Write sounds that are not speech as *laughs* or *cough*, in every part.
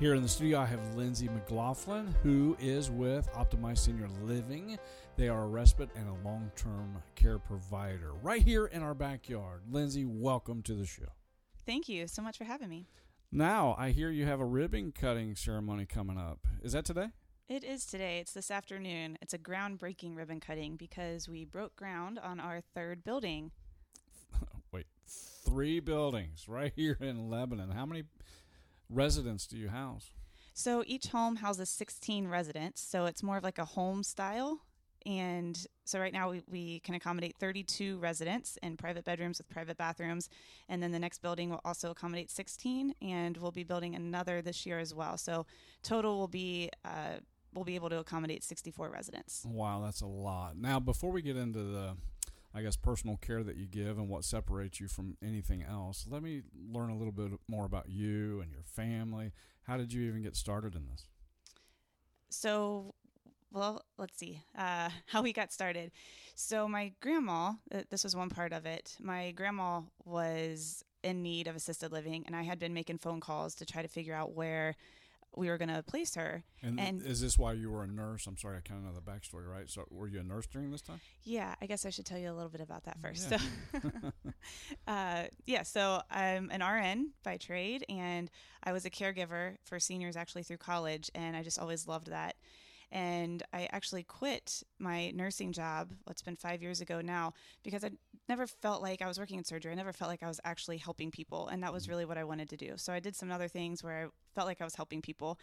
Here in the studio, I have Lindsay McLaughlin, who is with Optimize Senior Living. They are a respite and a long term care provider right here in our backyard. Lindsay, welcome to the show. Thank you so much for having me. Now, I hear you have a ribbon cutting ceremony coming up. Is that today? It is today. It's this afternoon. It's a groundbreaking ribbon cutting because we broke ground on our third building. *laughs* Wait, three buildings right here in Lebanon. How many residents do you house? So each home houses 16 residents. So it's more of like a home style. And so right now we, we can accommodate 32 residents in private bedrooms with private bathrooms. And then the next building will also accommodate 16. And we'll be building another this year as well. So total will be. Uh, we'll be able to accommodate 64 residents. Wow, that's a lot. Now, before we get into the I guess, personal care that you give and what separates you from anything else. Let me learn a little bit more about you and your family. How did you even get started in this? So, well, let's see uh, *laughs* how we got started. So, my grandma, uh, this was one part of it. My grandma was in need of assisted living, and I had been making phone calls to try to figure out where we were going to place her. And, and, is this why you were a nurse? I'm sorry, I kind of know the backstory, right? So, were you a nurse during this time? Yeah, I guess I should tell you a little bit about that first. Yeah. So, *laughs* *laughs* uh, yeah, so I'm an RN by trade, and I was a caregiver for seniors actually through college, and I just always loved that. And I actually quit my nursing job, what's been five years ago now, because I never felt like I was working in surgery. I never felt like I was actually helping people. And that was mm. really what I wanted to do. So I did some other things where I felt like I was helping people.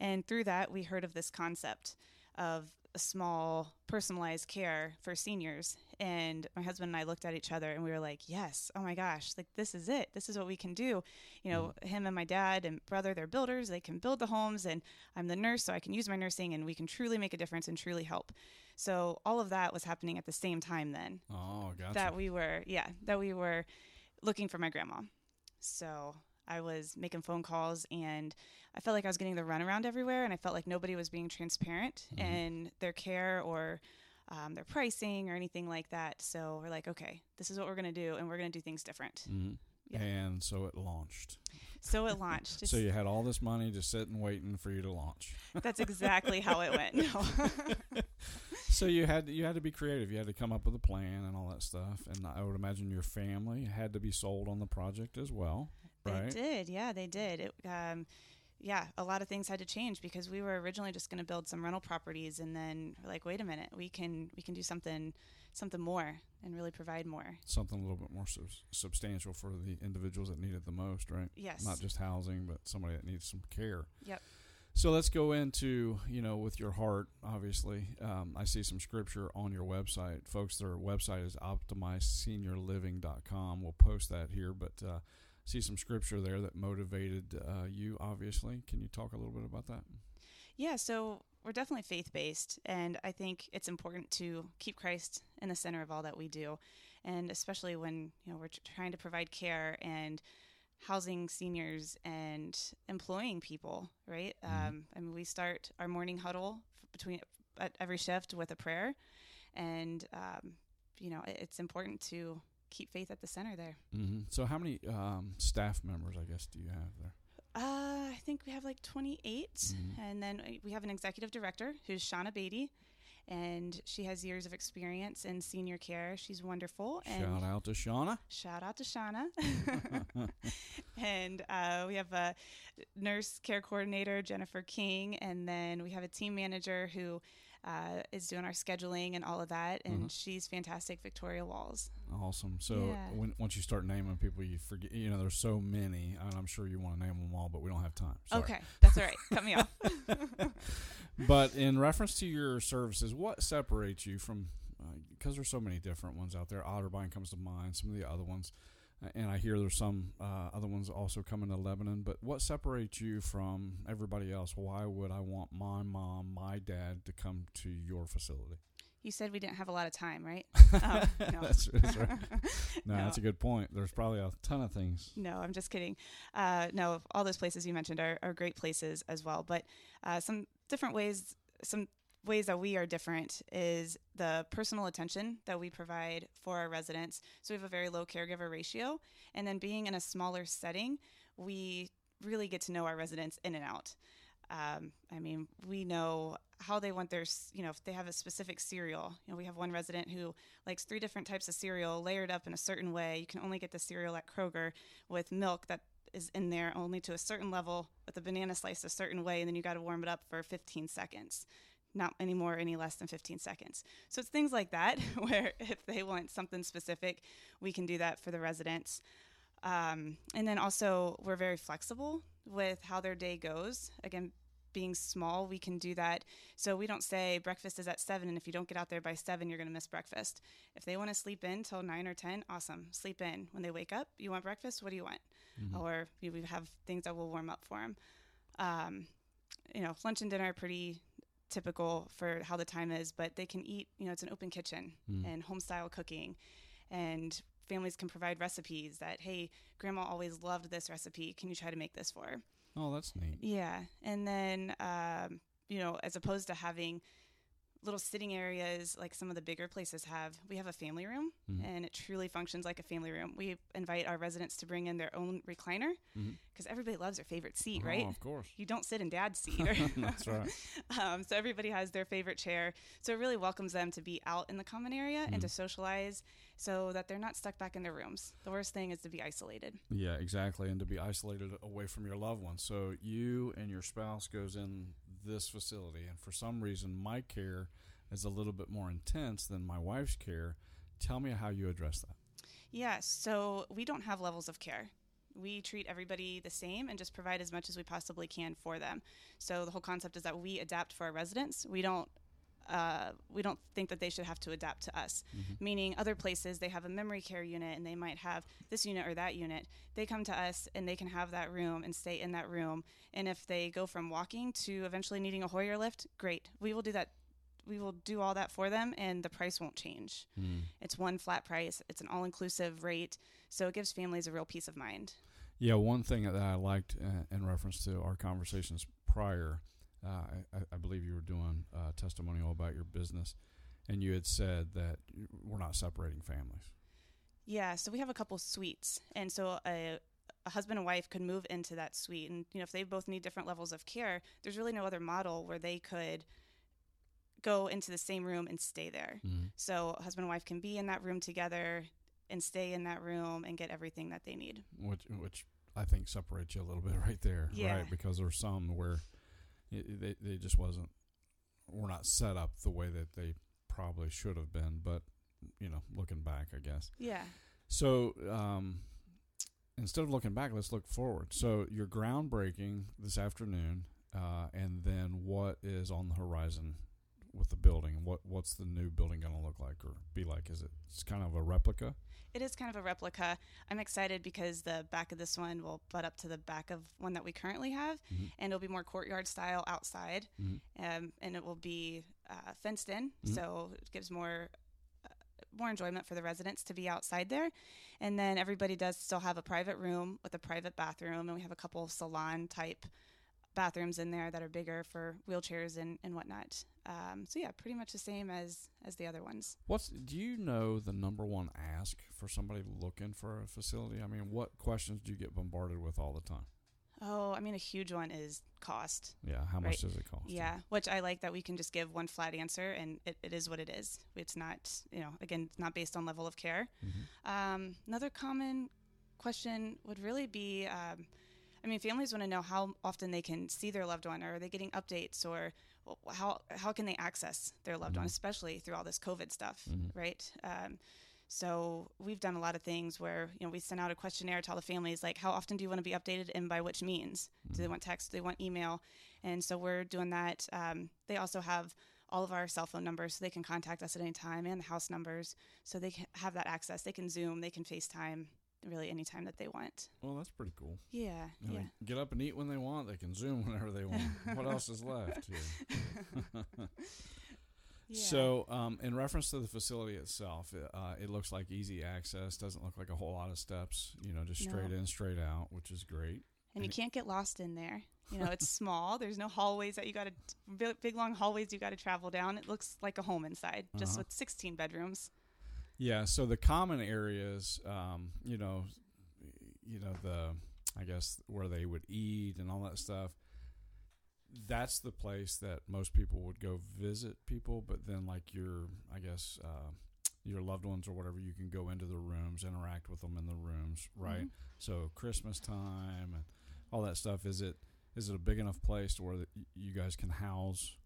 And through that, we heard of this concept of a small personalized care for seniors and my husband and I looked at each other and we were like yes oh my gosh like this is it. This is what we can do. You know mm. him and my dad and brother they're builders. They can build the homes and I'm the nurse so I can use my nursing and we can truly make a difference and truly help. So all of that was happening at the same time then oh gotcha. that we were yeah that we were looking for my grandma. So I was making phone calls and I felt like I was getting the runaround everywhere and I felt like nobody was being transparent mm-hmm. in their care or um, their pricing or anything like that. So we're like, okay, this is what we're going to do and we're going to do things different. Mm-hmm. Yep. And so it launched. So it launched. *laughs* so you had all this money just sitting waiting for you to launch. *laughs* That's exactly how it went. No. *laughs* so you had you had to be creative. You had to come up with a plan and all that stuff. And I would imagine your family had to be sold on the project as well. Right? They did, yeah, they did. It, um, yeah, a lot of things had to change because we were originally just going to build some rental properties, and then we're like, wait a minute, we can we can do something something more and really provide more. Something a little bit more sub- substantial for the individuals that need it the most, right? Yes. Not just housing, but somebody that needs some care. Yep. So let's go into, you know, with your heart, obviously. Um, I see some scripture on your website. Folks, their website is optimizeseniorliving.com. We'll post that here, but uh, see some scripture there that motivated uh, you, obviously. Can you talk a little bit about that? Yeah, so we're definitely faith based, and I think it's important to keep Christ in the center of all that we do, and especially when you know we're trying to provide care and housing seniors and employing people, right? Mm-hmm. Um, I mean, we start our morning huddle between at every shift with a prayer, and um, you know it's important to keep faith at the center there. Mm-hmm. So, how many um, staff members, I guess, do you have there? Uh, I think we have like 28. Mm-hmm. And then we have an executive director who's Shauna Beatty. And she has years of experience in senior care. She's wonderful. And shout out to Shauna. Shout out to Shauna. *laughs* *laughs* and uh, we have a nurse care coordinator, Jennifer King. And then we have a team manager who uh, is doing our scheduling and all of that, and mm-hmm. she's fantastic. Victoria Walls. Awesome. So yeah. when, once you start naming people, you forget. You know, there's so many, and I'm sure you want to name them all, but we don't have time. Sorry. Okay, that's all right. Cut me off. *laughs* but in reference to your services, what separates you from? Because uh, there's so many different ones out there. Otterbein comes to mind. Some of the other ones and I hear there's some uh, other ones also coming to Lebanon. But what separates you from everybody else? Why would I want my mom, my dad to come to your facility? You said we didn't have a lot of time, right? *laughs* Oh, no. that's, that's right. no, *laughs* no, that's a good point. There's probably a ton of things. No, I'm just kidding. Uh, no, all those places you mentioned are, are great places as well. But uh, some different ways, some ways that we are different is the personal attention that we provide for our residents. So we have a very low caregiver ratio. And then being in a smaller setting, we really get to know our residents in and out. Um, I mean, we know how they want their, you know, if they have a specific cereal. You know, we have one resident who likes three different types of cereal layered up in a certain way. You can only get the cereal at Kroger with milk that is in there only to a certain level with a banana slice a certain way, and then you got to warm it up for 15 seconds. Not any more, any less than 15 seconds. So it's things like that *laughs* where if they want something specific, we can do that for the residents. Um, and then also, we're very flexible with how their day goes. Again, being small, we can do that. So we don't say breakfast is at seven, and if you don't get out there by seven, you're going to miss breakfast. If they want to sleep in till nine or 10, awesome, sleep in. When they wake up, you want breakfast? What do you want? Or we we have things that will warm up for them. Um, you know, lunch and dinner are pretty typical for how the time is, but they can eat, you know, it's an open kitchen and home style cooking. And families can provide recipes that, hey, grandma always loved this recipe. Can you try to make this for her? Oh, that's neat. Yeah. And then, um, you know, as opposed to having little sitting areas like some of the bigger places have, we have a family room Mhm. and it truly functions like a family room. We invite our residents to bring in their own recliner because everybody loves their favorite seat, Oh, right? of course. You don't sit in dad's seat. *laughs* *laughs* That's right. um, so everybody has their favorite chair. So it really welcomes them to be out in the common area and to socialize so that they're not stuck back in their rooms. The worst thing is to be isolated. Yeah, exactly, and to be isolated away from your loved ones. So you and your spouse goes in this facility, and for some reason, my care is a little bit more intense than my wife's care. Tell me how you address that. Yeah, so we don't have levels of care. We treat everybody the same and just provide as much as we possibly can for them. So the whole concept is that we adapt for our residents. We don't uh, we don't think that they should have to adapt to us. Meaning, other places they have a memory care unit and they might have this unit or that unit. They come to us and they can have that room and stay in that room. And if they go from walking to eventually needing a Hoyer lift, great. We will do that. We will do all that for them, and the price won't change. It's one flat price. It's an all-inclusive rate, so it gives families a real peace of mind. Yeah, one thing that I liked uh, in reference to our conversations prior, uh, I, I believe you were doing a testimonial about your business, and you had said that we're not separating families. Yeah, so we have a couple suites, and so a, a husband and wife could move into that suite, and you know if they both need different levels of care, there's really no other model where they could go into the same room and stay there. Mhm. So a husband and wife can be in that room together and stay in that room and get everything that they need. which which I think separates you a little bit *laughs* right there, Yeah. right? Because there's some where it, they they just wasn't were not set up the way that they probably should have been. But you know, looking back, I guess. Yeah. So um, instead of looking back, let's look forward. So you're groundbreaking this afternoon, uh, and then what is on the horizon with the building? What what's the new building going to look like or be like? Is it it's kind of a replica? It is kind of a replica. I'm excited because the back of this one will butt up to the back of one that we currently have, Mhm. and it'll be more courtyard style outside, Mhm. um, and it will be uh, fenced in, Mhm. so it gives more uh, more enjoyment for the residents to be outside there. And then everybody does still have a private room with a private bathroom, and we have a couple salon type bathrooms in there that are bigger for wheelchairs and, and whatnot. Um, so yeah, pretty much the same as as the other ones. What's do you know the number one ask for somebody looking for a facility? I mean, what questions do you get bombarded with all the time? Oh, I mean, a huge one is cost. Yeah, how much Right. does it cost? Yeah, which I like that we can just give one flat answer and it, it is what it is. It's not, you know, again, it's not based on level of care. Mhm. Um, another common question would really be um, I mean, families want to know how often they can see their loved one, or are they getting updates, or how, how can they access their loved one, Mhm. especially through all this COVID stuff, Mhm. right? Um, so we've done a lot of things where you know we send out a questionnaire to all the families like how often do you want to be updated and by which means do they want text do they want email and so we're doing that um, they also have all of our cell phone numbers so they can contact us at any time and the house numbers so they can have that access they can zoom they can facetime really anytime that they want Well, that's pretty cool. yeah You know, yeah Get up and eat when they want. They can zoom whenever they want. *laughs* what else is left? Here? *laughs* yeah So, um, in reference to the facility itself, uh, it looks like easy access. Doesn't look like a whole lot of steps. You know, just straight No. in, straight out, which is great. and you it- can't get lost in there you know it's *laughs* small there's no hallways that you got to big, big long hallways you got to travel down it looks like a home inside just Uh-huh. with 16 bedrooms Yeah. So the common areas, um, you know, you know the I guess where they would eat and all that stuff. That's the place that most people would go visit people, but then like your, I guess, uh, your loved ones or whatever, you can go into the rooms, interact with them in the rooms, right? Mhm. So Christmas time and all that stuff. Is it is it a big enough place to where that you guys can house,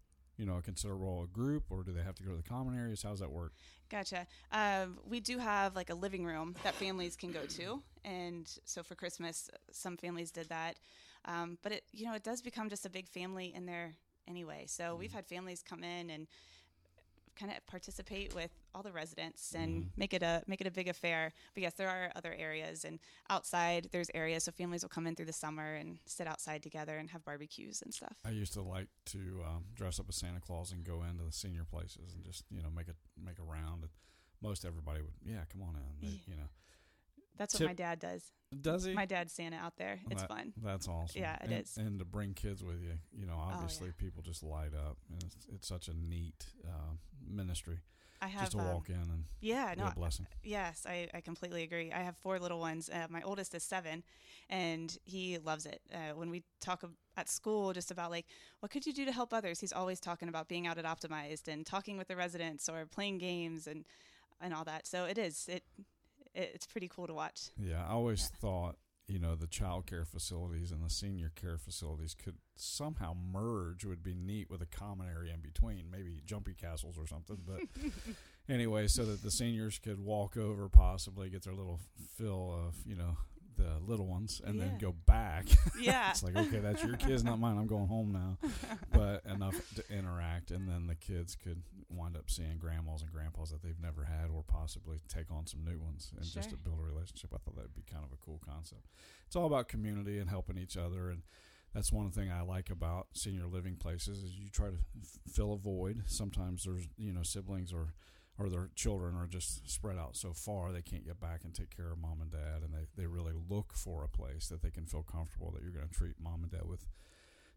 you know, a considerable group, or do they have to go to the common areas? How's that work? Gotcha. Um, we do have like a living room that families can go to, and so for Christmas, some families did that. Um, but it, you know, it does become just a big family in there anyway. So we've had families come in and kind of participate with all the residents and Mhm. make it a make it a big affair. But yes, there are other areas and outside. There's areas so families will come in through the summer and sit outside together and have barbecues and stuff. I used to like to um, dress up as Santa Claus and go into the senior places and just you know make a make a round. And most everybody would, yeah, come on in. They, Yeah. You know, That's what Tip- my dad does. does he? My dad's Santa out there. It's That- fun. That's awesome. Yeah, it and, is. Oh, And to bring kids with you, you know, obviously people just light up, and it's, it's such a neat uh, ministry I have just to um, walk in and yeah, be no, a blessing. Yes, I, I completely agree. I have four little ones. Uh, my oldest is seven, and he loves it. Uh, when we talk ab- at school just about like what could you do to help others, he's always talking about being out at Optimized and talking with the residents or playing games and and all that. So it is it, it it's pretty cool to watch. Yeah, I always thought, you know, the child care facilities and the senior care facilities could somehow merge would be neat with a common area in between, maybe jumpy castles or something. But *laughs* anyway, so that the seniors could walk over, possibly get their little fill of, you know, the little ones and then go back. *laughs* Yeah. it's like, okay, that's your kids, not mine. I'm going home now. *laughs* But enough to interact, and then the kids could wind up seeing grandmas and grandpas that they've never had, or possibly take on some new ones, and just to build a relationship. I thought that'd be kind of a cool concept. It's all about community and helping each other, and that's one thing I like about senior living places is you try to f- fill a void. Sometimes there's you know siblings or or their children are just spread out so far they can't get back and take care of mom and dad and they, they really look for a place that they can feel comfortable that you're going to treat mom and dad with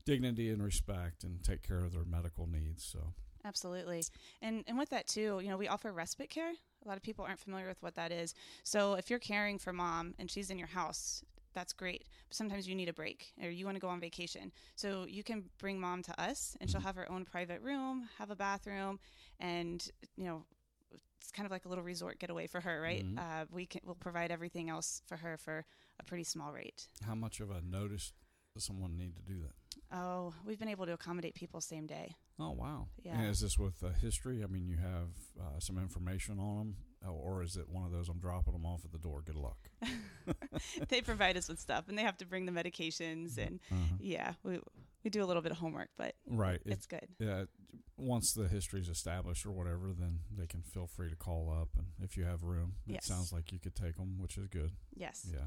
dignity and respect and take care of their medical needs so Absolutely. And and with that too, you know, we offer respite care. A lot of people aren't familiar with what that is. So if you're caring for mom and she's in your house, that's great. But sometimes you need a break or you want to go on vacation. So you can bring mom to us and she'll mm-hmm. have her own private room, have a bathroom, and you know, it's kind of like a little resort getaway for her, right? Mhm. Uh, we can we'll provide everything else for her for a pretty small rate. how much of a notice does someone need to do that Oh, we've been able to accommodate people same day. oh wow Yeah. and is this with uh, history i mean you have uh, some information on them or is it one of those i'm dropping them off at the door good luck *laughs* they provide us with stuff and they have to bring the medications and uh-huh. yeah we we do a little bit of homework but right It- it's good yeah, once the history is established or whatever, then they can feel free to call up, and if you have room, it Yes. sounds like you could take them, which is good. yes Yeah.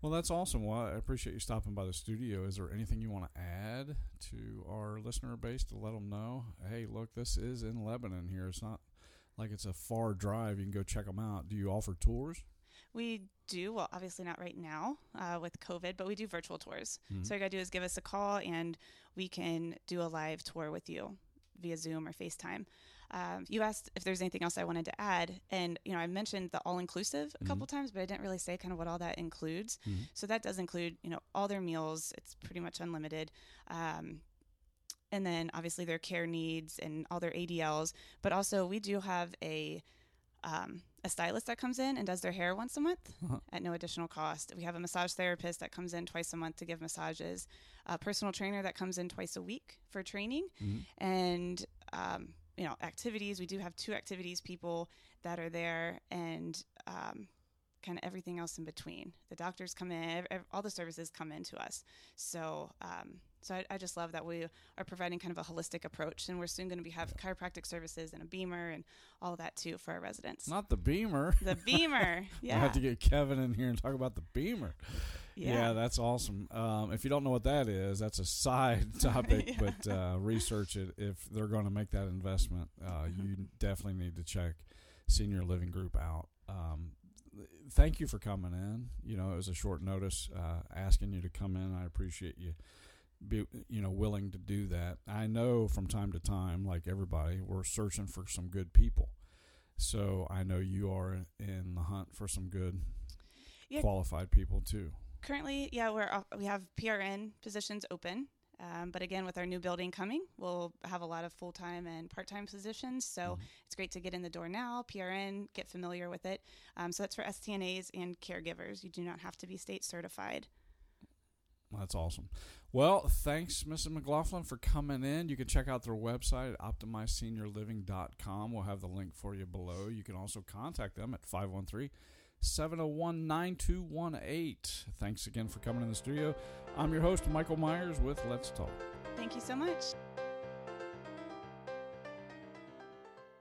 Well, that's awesome. Well, I appreciate you stopping by the studio. Is there anything you want to add to our listener base to let them know? Hey, look, this is in Lebanon here. It's not like it's a far drive. You can go check them out. Do you offer tours? We do well obviously not right now uh, with covid but we do virtual tours Mhm. so all you gotta do is give us a call and we can do a live tour with you via zoom or facetime um, you asked if there's anything else i wanted to add and you know i mentioned the all-inclusive a couple times but i didn't really say kind of what all that includes Mhm. So that does include, you know, all their meals. It's pretty much unlimited. Um, and then obviously their care needs and all their ADLs. But also we do have a um, a stylist that comes in and does their hair once a month Uh-huh. at no additional cost. We have a massage therapist that comes in twice a month to give massages. A personal trainer that comes in twice a week for training Mhm. and um, you know activities. We do have two activities people that are there, and um, kind of everything else in between. The doctors come in, all the services come in to us. So, um, so I, I just love that we are providing kind of a holistic approach, and we're soon going to be have chiropractic services and a BEMER and all of that too for our residents. Not the BEMER. the BEMER, *laughs* Yeah. I yeah, have to get Kevin in here and talk about the BEMER. Yeah, that's awesome. Um, if you don't know what that is, that's a side *laughs* topic, *laughs* Yeah. but uh, research it. If they're going to make that investment, uh, you definitely need to check Senior Living Group out. Um, thank you for coming in. You know, it was a short notice uh, asking you to come in. I appreciate you. Be you know willing to do that. I know from time to time, like everybody, we're searching for some good people. So I know you are in the hunt for some good Yeah. qualified people too. Currently, yeah, we're we have PRN positions open. Um, but again, with our new building coming, we'll have a lot of full time and part time positions. So mm-hmm. it's great to get in the door now, PRN, get familiar with it. Um, so that's for STNAs and caregivers. You do not have to be state certified. That's awesome. Well, thanks, Mrs. McLaughlin, for coming in. You can check out their website at optimizeseniorliving.com. We'll have the link for you below. You can also contact them at 513 701 9218. Thanks again for coming in the studio. I'm your host, Michael Myers with Let's Talk. Thank you so much.